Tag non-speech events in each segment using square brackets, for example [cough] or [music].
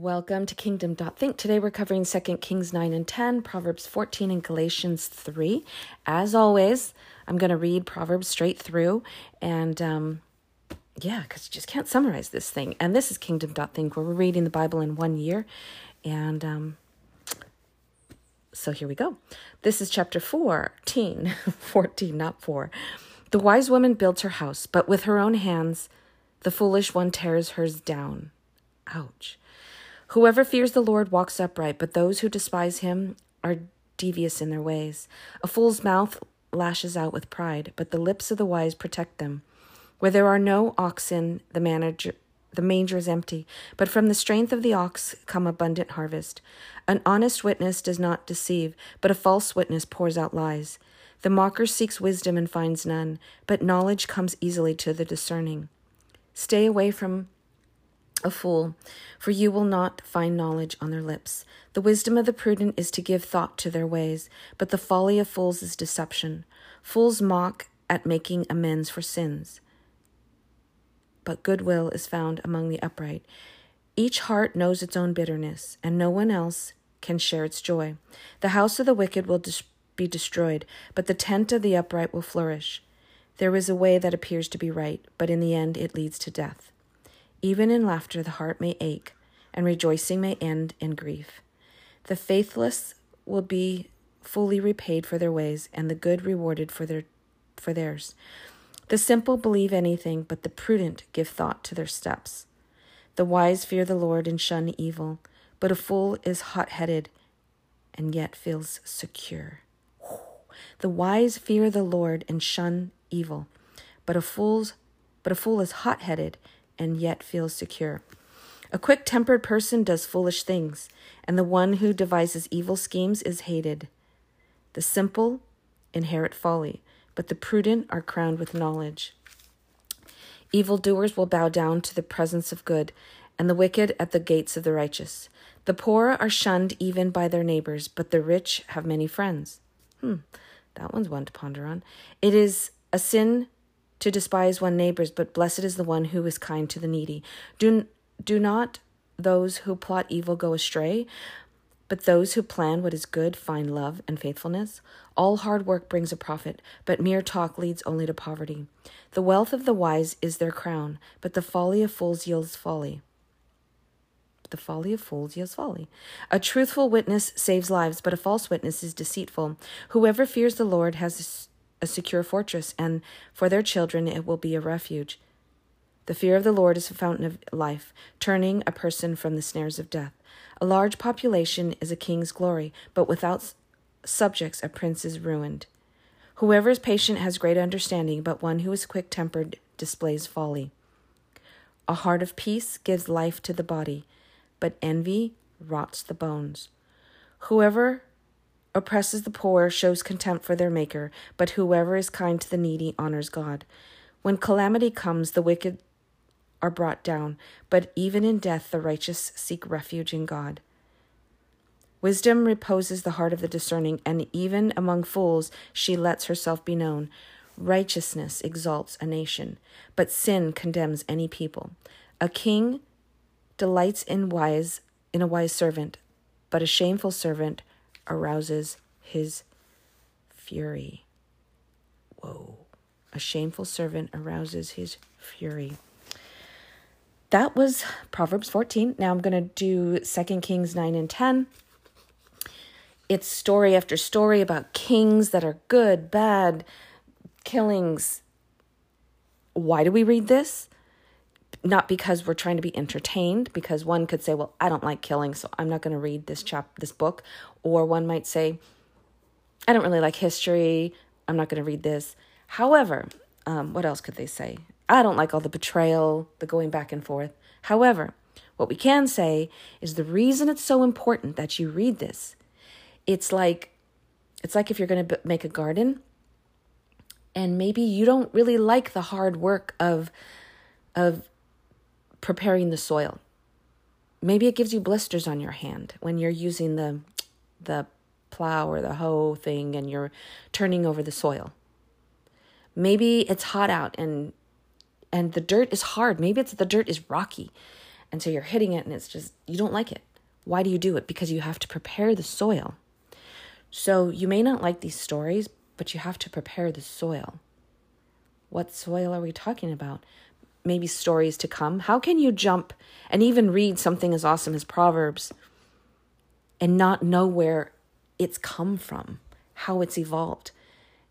Welcome to Kingdom Think. Today we're covering 2 Kings 9 and 10, Proverbs 14, and Galatians 3. As always, I'm going to read Proverbs straight through and um, yeah, because you just can't summarize this thing. And this is Kingdom Think, where we're reading the Bible in one year. And um, so here we go. This is chapter 14, [laughs] 14, not 4. The wise woman builds her house, but with her own hands, the foolish one tears hers down. Ouch. Whoever fears the Lord walks upright, but those who despise him are devious in their ways. A fool's mouth lashes out with pride, but the lips of the wise protect them. Where there are no oxen, the manager the manger is empty, but from the strength of the ox come abundant harvest. An honest witness does not deceive, but a false witness pours out lies. The mocker seeks wisdom and finds none, but knowledge comes easily to the discerning. Stay away from a fool, for you will not find knowledge on their lips. The wisdom of the prudent is to give thought to their ways, but the folly of fools is deception. Fools mock at making amends for sins, but goodwill is found among the upright. Each heart knows its own bitterness, and no one else can share its joy. The house of the wicked will dis- be destroyed, but the tent of the upright will flourish. There is a way that appears to be right, but in the end it leads to death. Even in laughter, the heart may ache, and rejoicing may end in grief. The faithless will be fully repaid for their ways, and the good rewarded for their for theirs. The simple believe anything, but the prudent give thought to their steps. The wise fear the Lord and shun evil, but a fool is hot headed and yet feels secure. The wise fear the Lord and shun evil, but a fool's but a fool is hot headed and yet feels secure. A quick tempered person does foolish things, and the one who devises evil schemes is hated. The simple inherit folly, but the prudent are crowned with knowledge. Evildoers will bow down to the presence of good, and the wicked at the gates of the righteous. The poor are shunned even by their neighbors, but the rich have many friends. Hmm, that one's one to ponder on. It is a sin to despise one neighbors, but blessed is the one who is kind to the needy. Do, do not those who plot evil go astray, but those who plan what is good find love and faithfulness. All hard work brings a profit, but mere talk leads only to poverty. The wealth of the wise is their crown, but the folly of fools yields folly. The folly of fools yields folly. A truthful witness saves lives, but a false witness is deceitful. Whoever fears the Lord has a secure fortress, and for their children it will be a refuge. The fear of the Lord is a fountain of life, turning a person from the snares of death. A large population is a king's glory, but without subjects a prince is ruined. Whoever is patient has great understanding, but one who is quick tempered displays folly. A heart of peace gives life to the body, but envy rots the bones. Whoever oppresses the poor shows contempt for their Maker, but whoever is kind to the needy honors God. When calamity comes, the wicked are brought down, but even in death the righteous seek refuge in God. Wisdom reposes the heart of the discerning, and even among fools she lets herself be known. Righteousness exalts a nation, but sin condemns any people. A king delights in wise in a wise servant, but a shameful servant arouses his fury. Whoa. A shameful servant arouses his fury. That was Proverbs 14. Now I'm going to do 2 Kings 9 and 10. It's story after story about kings that are good, bad, killings. Why do we read this? Not because we're trying to be entertained, because one could say, "Well, I don't like killing, so I'm not going to read this chap this book," or one might say, "I don't really like history, I'm not going to read this." However, um, what else could they say? I don't like all the betrayal, the going back and forth. However, what we can say is the reason it's so important that you read this. It's like it's like if you're going to make a garden and maybe you don't really like the hard work of of preparing the soil. Maybe it gives you blisters on your hand when you're using the the plow or the hoe thing and you're turning over the soil. Maybe it's hot out and and the dirt is hard. Maybe it's the dirt is rocky And so you're hitting it and it's just, you don't like it. Why do you do it? Because you have to prepare the soil. So you may not like these stories, but you have to prepare the soil. What soil are we talking about? Maybe stories to come. How can you jump and even read something as awesome as Proverbs and not know where it's come from, how it's evolved,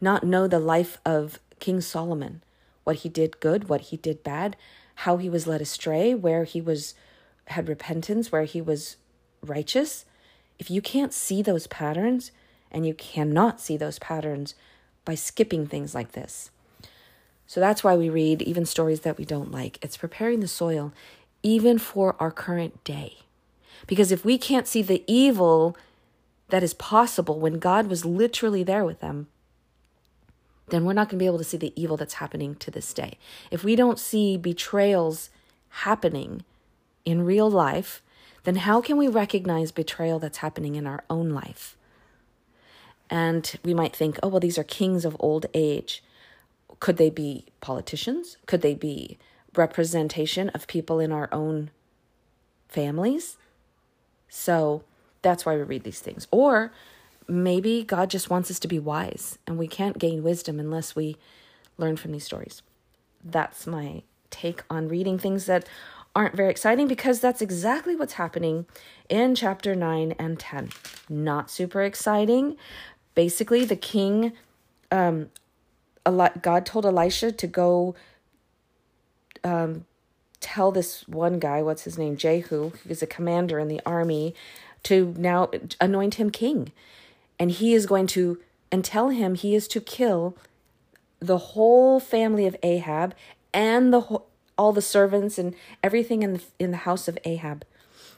not know the life of King Solomon, what he did good, what he did bad, how he was led astray, where he was had repentance, where he was righteous? If you can't see those patterns, and you cannot see those patterns by skipping things like this. So that's why we read even stories that we don't like. It's preparing the soil even for our current day. Because if we can't see the evil that is possible when God was literally there with them, then we're not going to be able to see the evil that's happening to this day. If we don't see betrayals happening in real life, then how can we recognize betrayal that's happening in our own life? And we might think, oh, well, these are kings of old age. Could they be politicians? Could they be representation of people in our own families? So that's why we read these things. Or maybe God just wants us to be wise, and we can't gain wisdom unless we learn from these stories. That's my take on reading things that aren't very exciting because that's exactly what's happening in chapter 9 and 10. Not super exciting, basically the king um god told elisha to go um tell this one guy what's his name jehu who's a commander in the army to now anoint him king. And he is going to and tell him he is to kill the whole family of ahab and the all the servants and everything in the, in the house of ahab.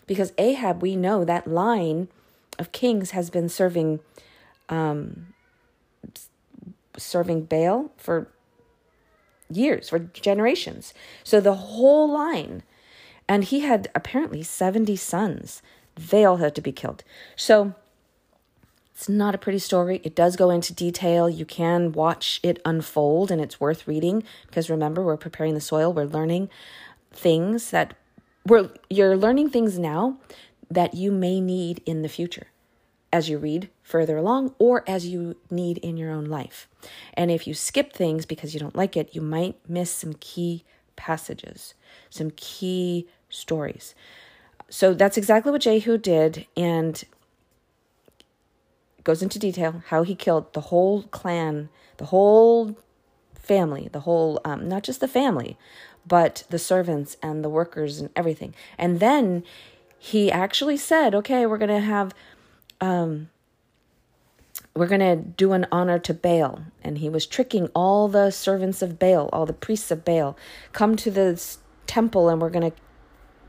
Because ahab we know that line of kings has been serving um, serving Baal for years, for generations. So the whole line. And he had apparently 70 sons. They all had to be killed. So it's not a pretty story. It does go into detail. You can watch it unfold and it's worth reading because remember, we're preparing the soil. We're learning things that we're you're learning things now that you may need in the future as you read further along or as you need in your own life. And if you skip things because you don't like it, you might miss some key passages, some key stories. So that's exactly what Jehu did and goes into detail how he killed the whole clan, the whole family, the whole, um, not just the family, but the servants and the workers and everything. And then he actually said, okay, we're going to have um, we're going to do an honor to Baal. And he was tricking all the servants of Baal, all the priests of Baal, come to the temple and we're going to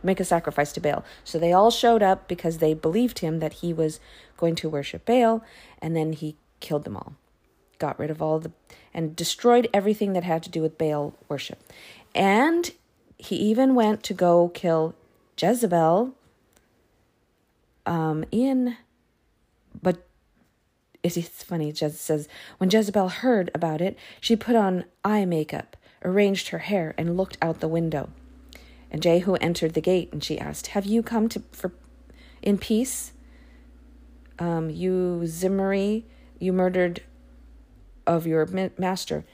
make a sacrifice to Baal. So they all showed up because they believed him that he was going to worship Baal. And then he killed them all, got rid of all the, and destroyed everything that had to do with Baal worship. And he even went to go kill Jezebel um, in but it's funny, Jez says, when Jezebel heard about it, she put on eye makeup, arranged her hair, and looked out the window. And Jehu entered the gate, and she asked, Have you come to for in peace? Um, you Zimri, you murdered of your master.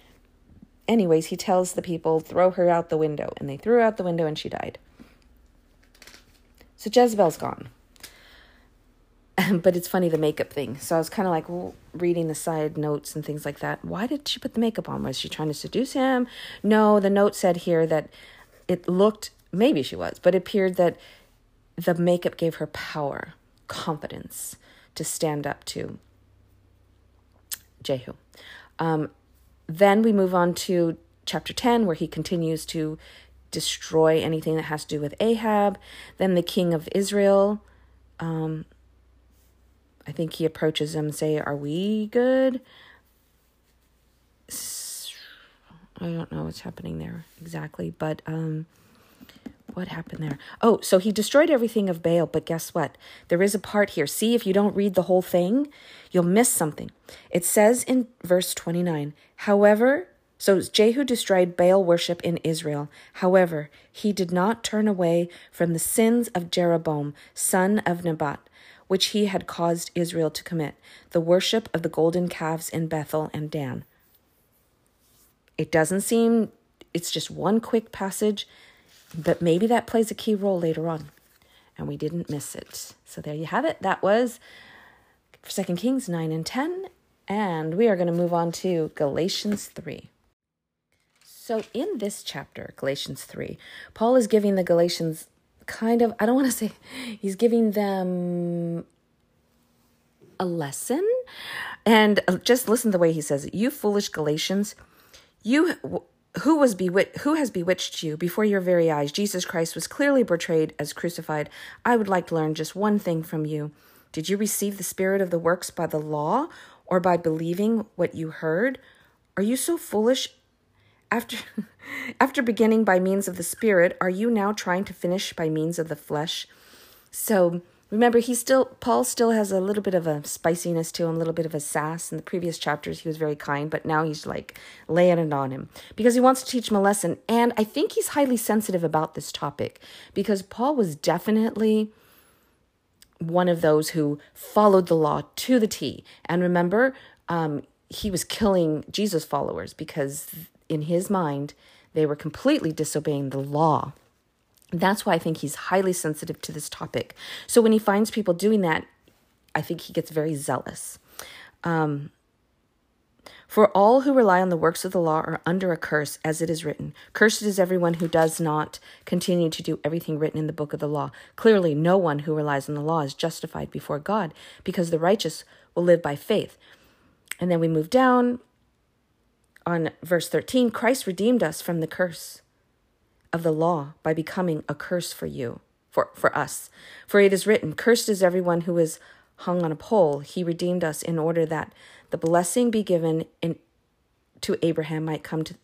Anyways, he tells the people, throw her out the window. And they threw her out the window and she died. So Jezebel's gone. [laughs] but it's funny the makeup thing. So I was kind of like reading the side notes and things like that. Why did she put the makeup on? Was she trying to seduce him? No, the note said here that it looked maybe she was, but it appeared that the makeup gave her power, confidence to stand up to Jehu. Um, then we move on to chapter 10, where he continues to destroy anything that has to do with Ahab. Then the king of Israel. Um, I think he approaches them and say, "Are we good?" I don't know what's happening there exactly, but um what happened there? Oh, so he destroyed everything of Baal, but guess what? There is a part here. See, if you don't read the whole thing, you'll miss something. It says in verse 29, however, So Jehu destroyed Baal worship in Israel. However, he did not turn away from the sins of Jeroboam, son of Nebat, which he had caused Israel to commit, the worship of the golden calves in Bethel and Dan. It doesn't seem, it's just one quick passage, but maybe that plays a key role later on. And we didn't miss it. So there you have it. That was Second Kings 9 and 10. And we are going to move on to Galatians 3. So, in this chapter, Galatians 3, Paul is giving the Galatians kind of, I don't want to say, he's giving them a lesson. And uh, just listen to the way he says. You foolish Galatians, you who was bewit- who has bewitched you before your very eyes jesus christ was clearly portrayed as crucified i would like to learn just one thing from you did you receive the spirit of the works by the law or by believing what you heard are you so foolish after, [laughs] after beginning by means of the Spirit, are you now trying to finish by means of the flesh? So remember, he still Paul still has a little bit of a spiciness to him, a little bit of a sass. In the previous chapters, he was very kind, but now he's like laying it on him because he wants to teach him a lesson. And I think he's highly sensitive about this topic because Paul was definitely one of those who followed the law to the T. And remember, um, he was killing Jesus followers because in his mind, they were completely disobeying the law. That's why I think he's highly sensitive to this topic. So when he finds people doing that, I think he gets very zealous. Um, for all who rely on the works of the law are under a curse, as it is written Cursed is everyone who does not continue to do everything written in the book of the law. Clearly, no one who relies on the law is justified before God, because the righteous will live by faith. And then we move down on verse 13 Christ redeemed us from the curse of the law by becoming a curse for you, for, for us. For it is written, Cursed is everyone who is hung on a pole. He redeemed us in order that the blessing be given in, to Abraham might come to,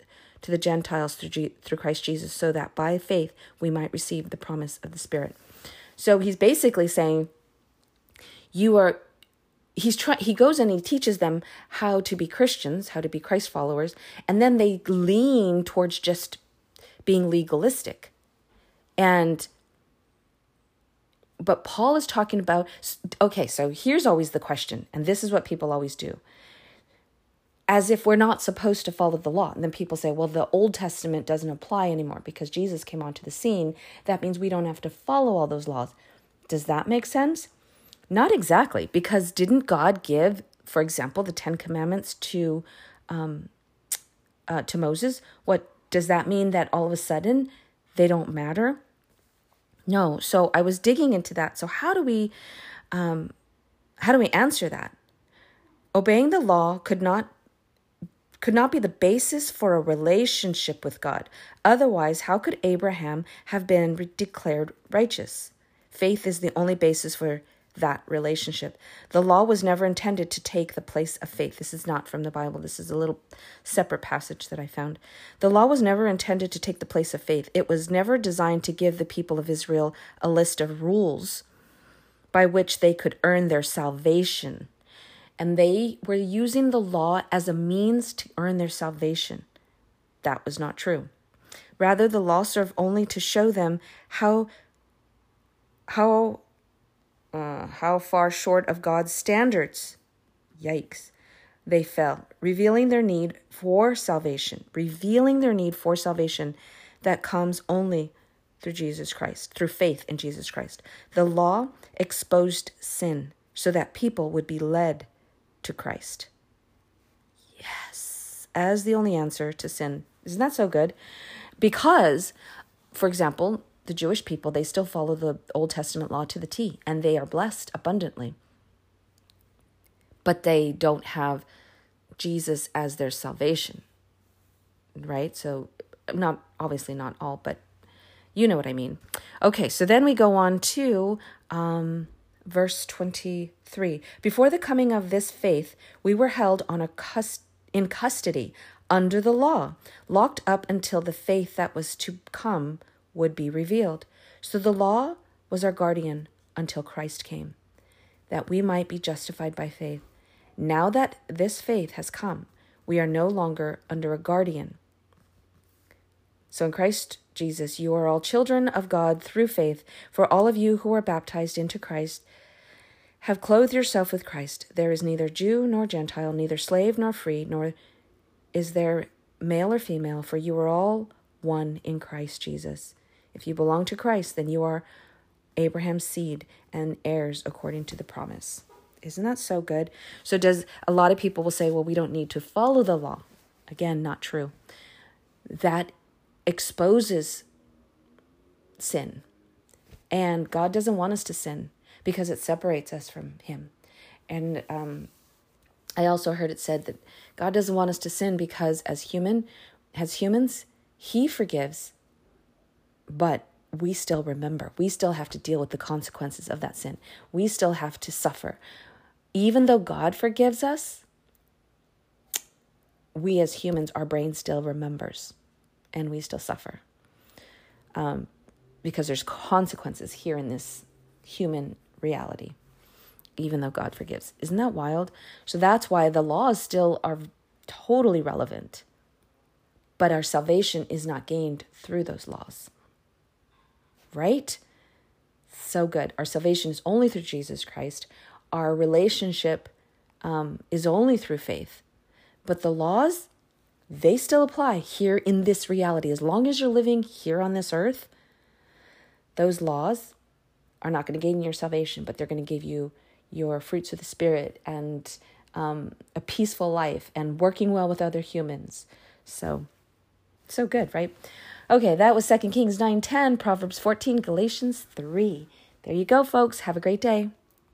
to the Gentiles through, G, through Christ Jesus, so that by faith we might receive the promise of the Spirit. So he's basically saying, You are he's trying he goes and he teaches them how to be christians how to be christ followers and then they lean towards just being legalistic. And but paul is talking about okay so here's always the question and this is what people always do. As if we're not supposed to follow the law. And then people say well the old testament doesn't apply anymore because jesus came onto the scene. That means we don't have to follow all those laws. Does that make sense not exactly, because didn't God give, for example, the Ten Commandments to um, uh, to Moses? What does that mean that all of a sudden they don't matter? No. So I was digging into that. So how do we um, how do we answer that? Obeying the law could not could not be the basis for a relationship with God. Otherwise, how could Abraham have been declared righteous? Faith is the only basis for that relationship. The law was never intended to take the place of faith. This is not from the Bible. This is a little separate passage that I found. The law was never intended to take the place of faith. It was never designed to give the people of Israel a list of rules by which they could earn their salvation. And they were using the law as a means to earn their salvation. That was not true. Rather, the law served only to show them how how uh, how far short of God's standards, yikes, they fell, revealing their need for salvation, revealing their need for salvation that comes only through Jesus Christ, through faith in Jesus Christ. The law exposed sin so that people would be led to Christ. Yes, as the only answer to sin. Isn't that so good? Because, for example, the Jewish people, they still follow the Old Testament law to the T, and they are blessed abundantly. But they don't have Jesus as their salvation, right? So, not obviously not all, but you know what I mean. Okay, so then we go on to um, verse 23. Before the coming of this faith, we were held on a cust- in custody under the law, locked up until the faith that was to come would be revealed. So the law was our guardian until Christ came, that we might be justified by faith. Now that this faith has come, We are no longer under a guardian. So in Christ Jesus, you are all children of God through faith. For all of you who are baptized into Christ have clothed yourself with Christ. There is neither Jew nor Gentile, neither slave nor free, nor is there male or female, for you are all one in Christ Jesus. If you belong to Christ, then you are Abraham's seed and heirs according to the promise. Isn't that so good? So does a lot of people will say, well, we don't need to follow the law. Again, not true. That exposes sin. And God doesn't want us to sin because it separates us from Him. And um, I also heard it said that God doesn't want us to sin because as human, as humans, He forgives, but we still remember. We still have to deal with the consequences of that sin. We still have to suffer. Even though God forgives us, we as humans, our brain still remembers and we still suffer. Um, because there's consequences here in this human reality, even though God forgives. Isn't that wild? So that's why the laws still are totally relevant, but our salvation is not gained through those laws. Right? So good. Our salvation is only through Jesus Christ. Our relationship um, is only through faith. But the laws, they still apply here in this reality. As long as you're living here on this earth, those laws are not going to gain your salvation, but they're going to give you your fruits of the Spirit and um, a peaceful life and working well with other humans. So, so good, right? Okay, that was Second Kings 9 10, Proverbs 14, Galatians 3. There you go, folks. Have a great day.